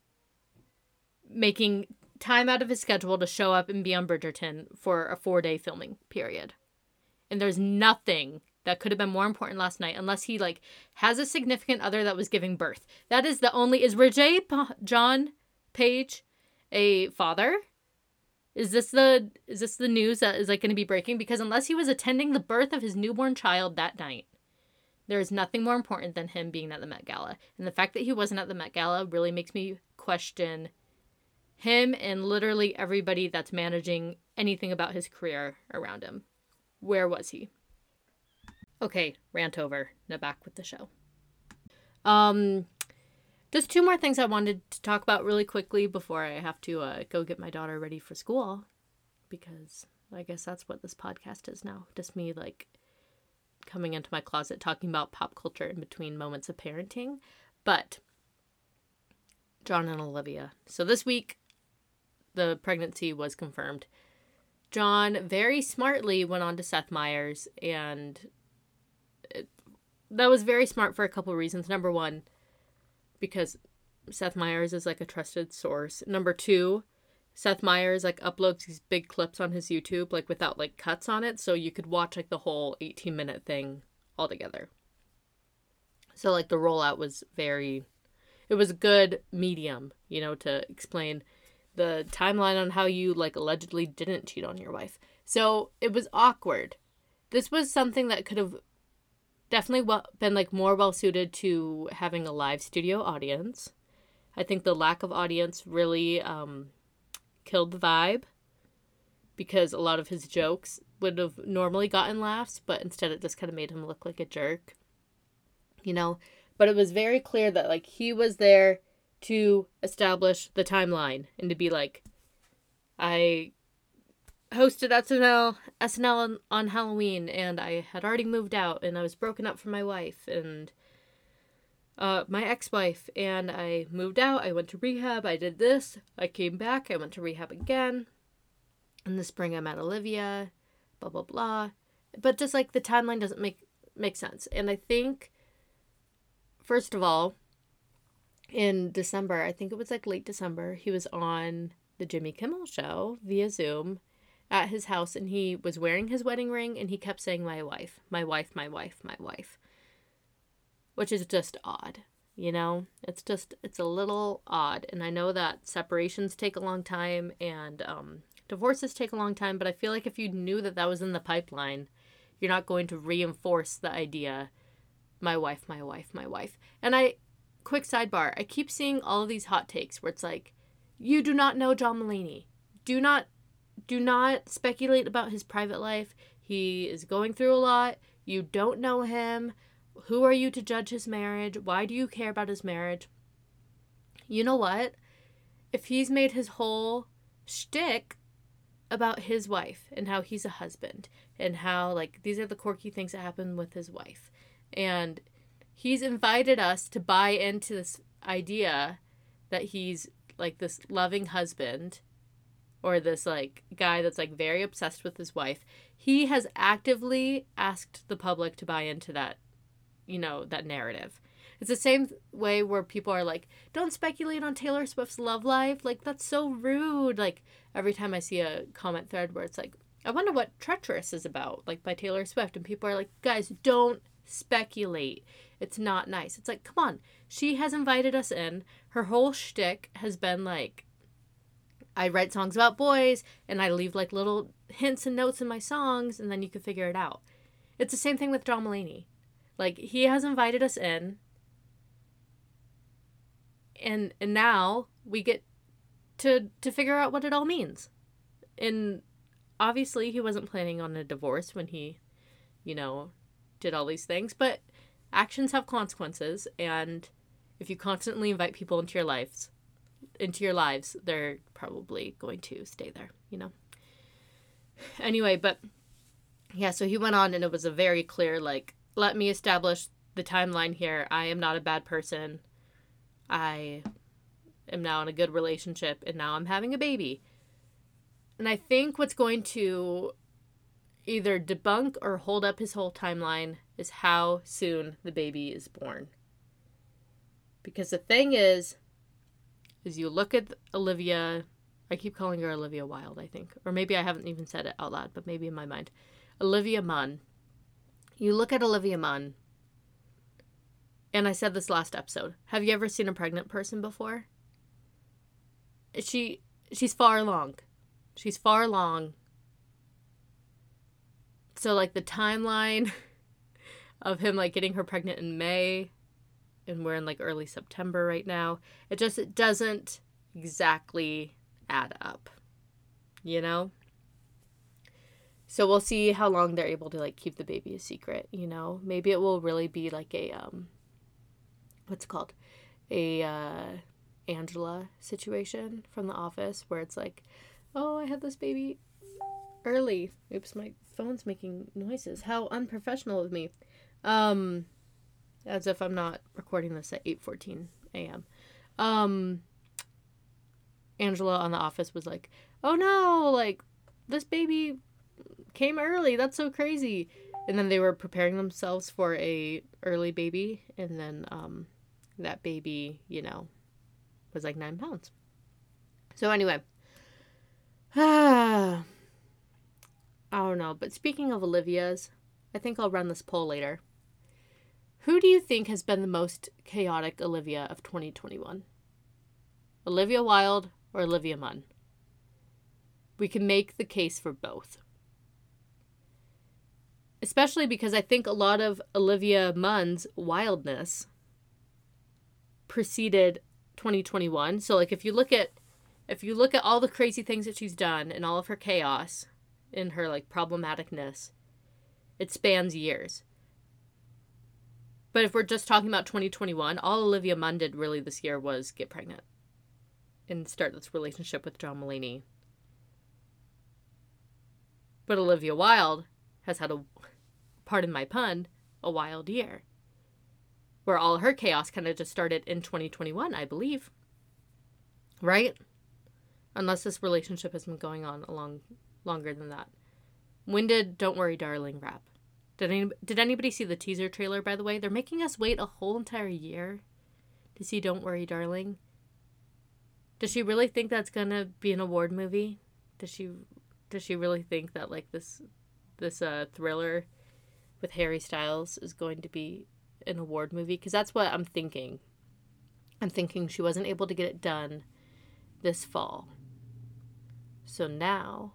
making time out of his schedule to show up and be on Bridgerton for a four day filming period. And there's nothing that could have been more important last night unless he like has a significant other that was giving birth. That is the only is Regé Jean Page a father? Is this the is this the news that is like going to be breaking because unless he was attending the birth of his newborn child that night, there is nothing more important than him being at the Met Gala. And the fact that he wasn't at the Met Gala really makes me question him and literally everybody that's managing anything about his career around him. Where was he? Okay, rant over. Now back with the show. Um, just two more things I wanted to talk about really quickly before I have to uh, go get my daughter ready for school, because I guess that's what this podcast is now. Just me like coming into my closet talking about pop culture in between moments of parenting. But John and Olivia. So this week the pregnancy was confirmed. John very smartly went on to Seth Meyers, and it, that was very smart for a couple reasons. Number one, because Seth Meyers is like a trusted source. Number two, Seth Meyers like uploads these big clips on his YouTube, like without like cuts on it, so you could watch like the whole 18 minute thing all together. So like the rollout was very, it was a good medium, you know, to explain the timeline on how you like allegedly didn't cheat on your wife. So it was awkward. This was something that could have definitely well, been like more well suited to having a live studio audience. I think the lack of audience really um, killed the vibe because a lot of his jokes would have normally gotten laughs, but instead it just kind of made him look like a jerk. You know, but it was very clear that like he was there to establish the timeline and to be like, I hosted SNL SNL on, on Halloween and I had already moved out and I was broken up from my wife and uh, my ex-wife and I moved out. I went to rehab. I did this. I came back. I went to rehab again. In the spring, I met Olivia. Blah blah blah. But just like the timeline doesn't make make sense. And I think, first of all, in December, I think it was like late December, he was on the Jimmy Kimmel show via Zoom at his house and he was wearing his wedding ring and he kept saying, My wife, my wife, my wife, my wife. Which is just odd, you know? It's just, it's a little odd. And I know that separations take a long time and um, divorces take a long time, but I feel like if you knew that that was in the pipeline, you're not going to reinforce the idea, my wife, my wife, my wife. And I, quick sidebar I keep seeing all of these hot takes where it's like, you do not know John Mulaney. Do not do not speculate about his private life. He is going through a lot. You don't know him. Who are you to judge his marriage? Why do you care about his marriage? You know what? If he's made his whole shtick about his wife and how he's a husband and how like these are the quirky things that happen with his wife and he's invited us to buy into this idea that he's like this loving husband or this like guy that's like very obsessed with his wife. He has actively asked the public to buy into that you know that narrative. It's the same way where people are like don't speculate on taylor swift's love life. Like that's so rude. Like every time i see a comment thread where it's like i wonder what treacherous is about like by taylor swift and people are like guys don't speculate it's not nice. It's like, come on. She has invited us in. Her whole shtick has been like, I write songs about boys and I leave like little hints and notes in my songs and then you can figure it out. It's the same thing with John Mulaney. Like he has invited us in and and now we get to to figure out what it all means. And obviously he wasn't planning on a divorce when he, you know, did all these things, but actions have consequences and if you constantly invite people into your lives, into your lives, they're probably going to stay there, you know. Anyway, but yeah, so he went on and it was a very clear like let me establish the timeline here. I am not a bad person. I am now in a good relationship and now I'm having a baby. And I think what's going to either debunk or hold up his whole timeline is how soon the baby is born. Because the thing is, is you look at Olivia, I keep calling her Olivia Wilde, I think. Or maybe I haven't even said it out loud, but maybe in my mind. Olivia Munn. You look at Olivia Munn, and I said this last episode. Have you ever seen a pregnant person before? She she's far along. She's far along. So like the timeline of him like getting her pregnant in May and we're in like early September right now. It just it doesn't exactly add up. You know? So we'll see how long they're able to like keep the baby a secret, you know? Maybe it will really be like a um what's called? A uh Angela situation from the office where it's like, "Oh, I had this baby early. Oops, my phone's making noises. How unprofessional of me." Um as if I'm not recording this at 8:14 a.m. Um Angela on the office was like, "Oh no, like this baby came early. That's so crazy." And then they were preparing themselves for a early baby and then um that baby, you know, was like 9 pounds. So anyway, I don't know, but speaking of Olivia's, I think I'll run this poll later. Who do you think has been the most chaotic Olivia of 2021? Olivia Wilde or Olivia Munn? We can make the case for both. Especially because I think a lot of Olivia Munn's wildness preceded 2021. So like if you look at if you look at all the crazy things that she's done and all of her chaos and her like problematicness, it spans years. But if we're just talking about 2021, all Olivia Munn did really this year was get pregnant and start this relationship with John Mulaney. But Olivia Wilde has had a, pardon my pun, a wild year. Where all her chaos kind of just started in 2021, I believe. Right? Unless this relationship has been going on a long, longer than that. When did Don't Worry Darling wrap? Did any, did anybody see the teaser trailer by the way? They're making us wait a whole entire year to see Don't Worry Darling. Does she really think that's to be an award movie? Does she does she really think that like this this uh thriller with Harry Styles is going to be an award movie because that's what I'm thinking. I'm thinking she wasn't able to get it done this fall. So now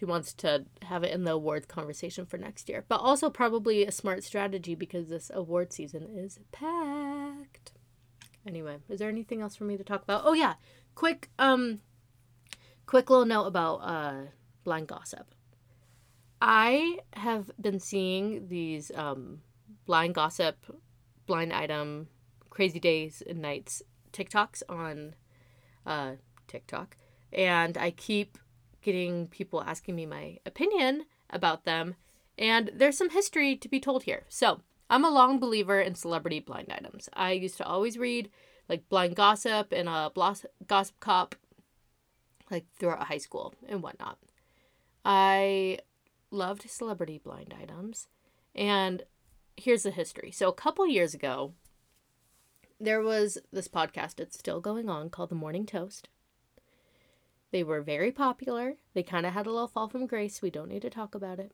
she wants to have it in the awards conversation for next year. But also probably a smart strategy because this award season is packed. Anyway, is there anything else for me to talk about? Oh yeah, quick um quick little note about uh blind gossip. I have been seeing these um blind gossip, blind item, crazy days and nights TikToks on uh TikTok and I keep getting people asking me my opinion about them, and there's some history to be told here. So, I'm a long believer in celebrity blind items. I used to always read like blind gossip and a Blos- gossip cop like throughout high school and whatnot. I loved celebrity blind items. And here's the history. So, a couple years ago, there was this podcast, it's still going on, called The Morning Toast. They were very popular. They kind of had a little fall from grace. We don't need to talk about it.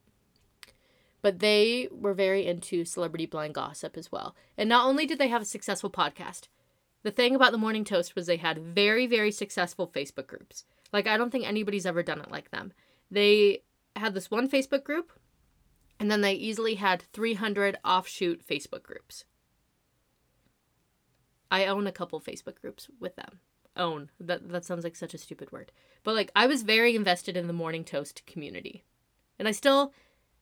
But they were very into celebrity blind gossip as well. And not only did they have a successful podcast, the thing about the Morning Toast was they had very, very successful Facebook groups. Like, I don't think anybody's ever done it like them. They had this one Facebook group, and then they easily had 300 offshoot Facebook groups. I own a couple Facebook groups with them. Own. That that sounds like such a stupid word. But like I was very invested in the morning toast community. And I still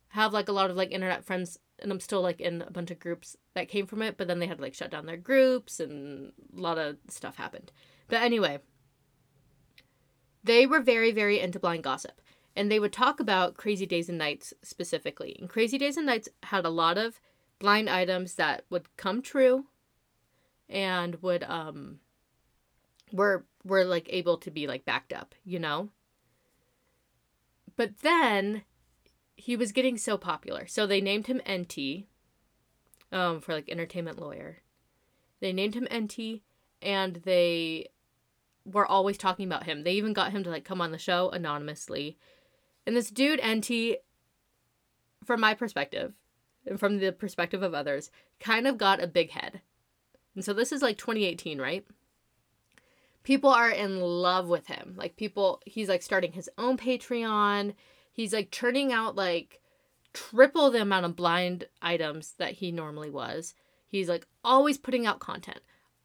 have like a lot of like internet friends and I'm still like in a bunch of groups that came from it, but then they had like shut down their groups and a lot of stuff happened. But anyway, they were very, very into blind gossip. And they would talk about Crazy Days and Nights specifically. And Crazy Days and Nights had a lot of blind items that would come true and would um were were like able to be like backed up, you know? But then he was getting so popular. So they named him Enty um for like entertainment lawyer. They named him Enty and they were always talking about him. They even got him to like come on the show anonymously. And this dude Enty from my perspective and from the perspective of others kind of got a big head. And so this is like 2018, right? People are in love with him. Like people he's like starting his own Patreon. He's like turning out like triple the amount of blind items that he normally was. He's like always putting out content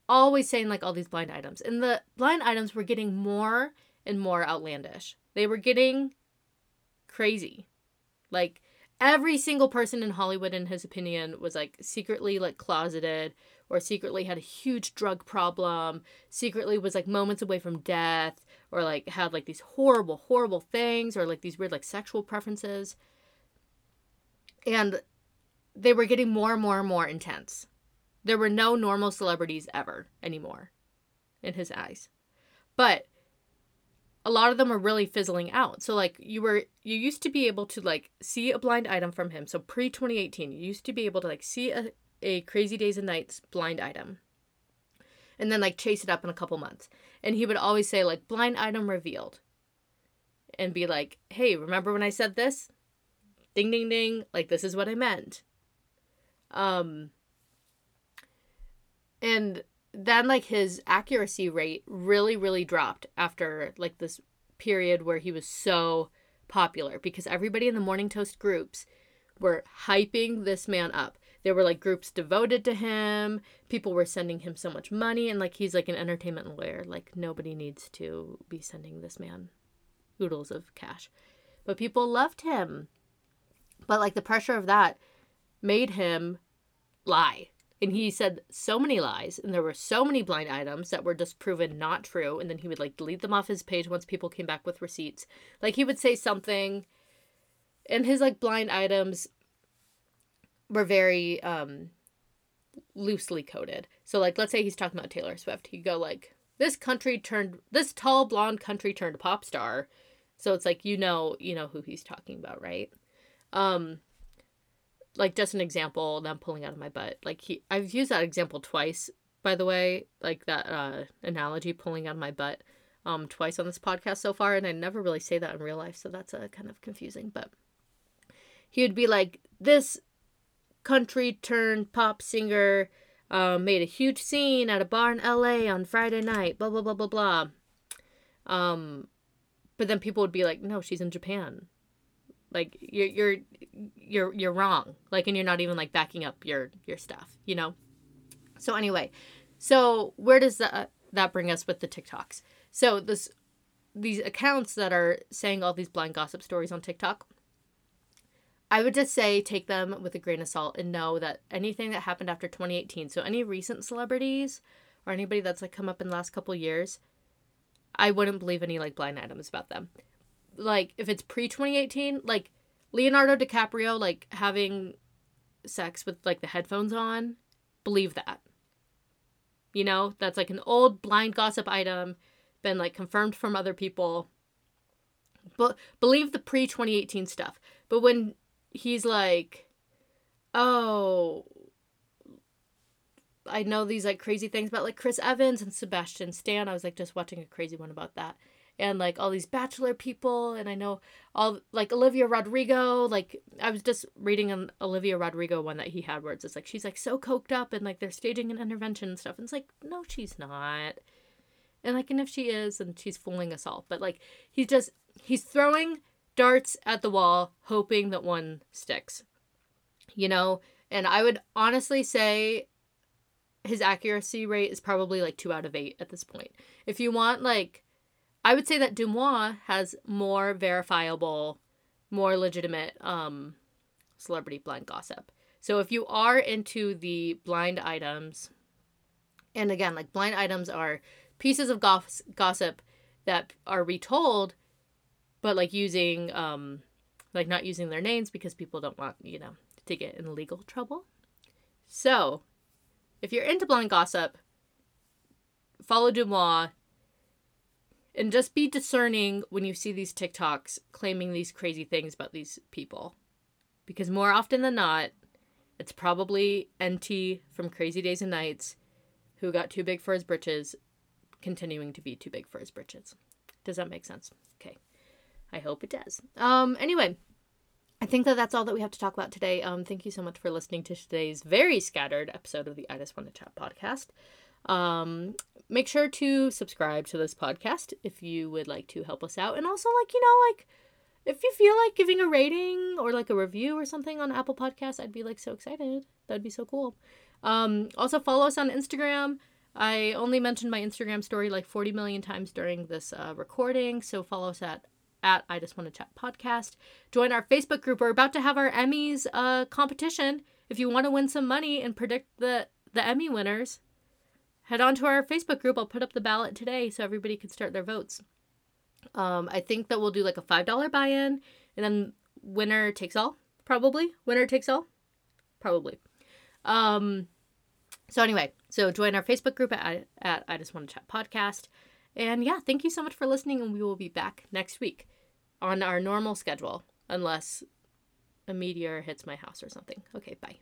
always saying like all these blind items. And the blind items were getting more and more outlandish. They were getting crazy. Like every single person in Hollywood in his opinion was like secretly like closeted or secretly had a huge drug problem, secretly was like moments away from death or like had like these horrible horrible things or like these weird like sexual preferences. And they were getting more and more and more intense. There were no normal celebrities ever anymore in his eyes. But a lot of them were really fizzling out. So like you were you used to be able to like see a blind item from him. So pre 2018, you used to be able to like see a, a Crazy Days and Nights blind item. And then like chase it up in a couple months. And he would always say like blind item revealed. And be like, "Hey, remember when I said this? Ding ding ding, like this is what I meant." Um and then like his accuracy rate really really dropped after like this period where he was so popular because everybody in the morning toast groups were hyping this man up there were like groups devoted to him. People were sending him so much money and like he's like an entertainment lawyer. Like nobody needs to be sending this man oodles of cash. But people loved him. But like the pressure of that made him lie. And he said so many lies and there were so many blind items that were just proven not true and then he would like delete them off his page once people came back with receipts. Like he would say something and his like blind items were very um loosely coded. So like let's say he's talking about taylor swift. He'd go like this country turned this tall blonde country turned pop star. So it's like you know you know who he's talking about right? Um like just an example that I'm pulling out of my butt. Like he I've used that example twice, by the way, like that uh analogy pulling out of my butt um twice on this podcast so far and I never really say that in real life, so that's uh, kind of confusing, but he would be like this country turned pop singer um, made a huge scene at a bar in LA on Friday night, blah blah blah blah blah. Um but then people would be like, "No, she's in Japan." Like you're you're you're you're wrong. Like and you're not even like backing up your your stuff, you know? So anyway, so where does that that bring us with the TikToks? So this these accounts that are saying all these blind gossip stories on TikTok, I would just say take them with a grain of salt and know that anything that happened after 2018, so any recent celebrities or anybody that's like come up in the last couple years, I wouldn't believe any like blind items about them like if it's pre 2018, like Leonardo DiCaprio like having sex with like the headphones on, believe that. You know, that's like an old blind gossip item, been like confirmed from other people. But believe the pre 2018 stuff. But when he's like, oh, I know these like crazy things about like Chris Evans and Sebastian Stan. I was like just watching a crazy one about that. And like all these bachelor people and i know all like olivia rodrigo like i was just reading an olivia rodrigo one that he had where it's just like she's like so coked up and like they're staging an intervention and stuff. And it's like no she's not. And like and if she is and she's fooling us all. But like he's just he's throwing darts at the wall hoping that one sticks you know and i would honestly say his accuracy rate is probably like two out of eight at this point. If you want like I would say that DeuxMoi has more verifiable, more legitimate um celebrity blind gossip. So if you are into the blind items, and again, like blind items are pieces of goss- gossip that are retold, but like using, um, like not using their names because people don't want, you know, to get in legal trouble. So if you're into blind gossip, follow DeuxMoi and just be discerning when you see these TikToks claiming these crazy things about these people. Because more often than not, it's probably Enty from Crazy Days and Nights who got too big for his britches, continuing to be too big for his britches. Does that make sense? Okay. I hope it does. Um anyway, I think that that's all that we have to talk about today. Um thank you so much for listening to today's very scattered episode of the I Just Want to Chat podcast. Um make sure to subscribe to this podcast if you would like to help us out and also like, you know, like if you feel like giving a rating or like a review or something on Apple Podcasts, I'd be like so excited. That'd be so cool. Um, also follow us on Instagram. I only mentioned my Instagram story like 40 million times during this uh, recording, so follow us at at I Just Want to Chat podcast. Join our Facebook group. We're about to have our Emmys uh, competition. If you want to win some money and predict the the Emmy winners, head on to our Facebook group. I'll put up the ballot today so everybody can start their votes. Um, I think that we'll do like a five dollar buy in, and then winner takes all. Probably winner takes all. Probably. Um, so anyway, so join our Facebook group at, at I Just Want to Chat podcast. And yeah, thank you so much for listening, and we will be back next week on our normal schedule, unless a meteor hits my house or something. Okay, bye.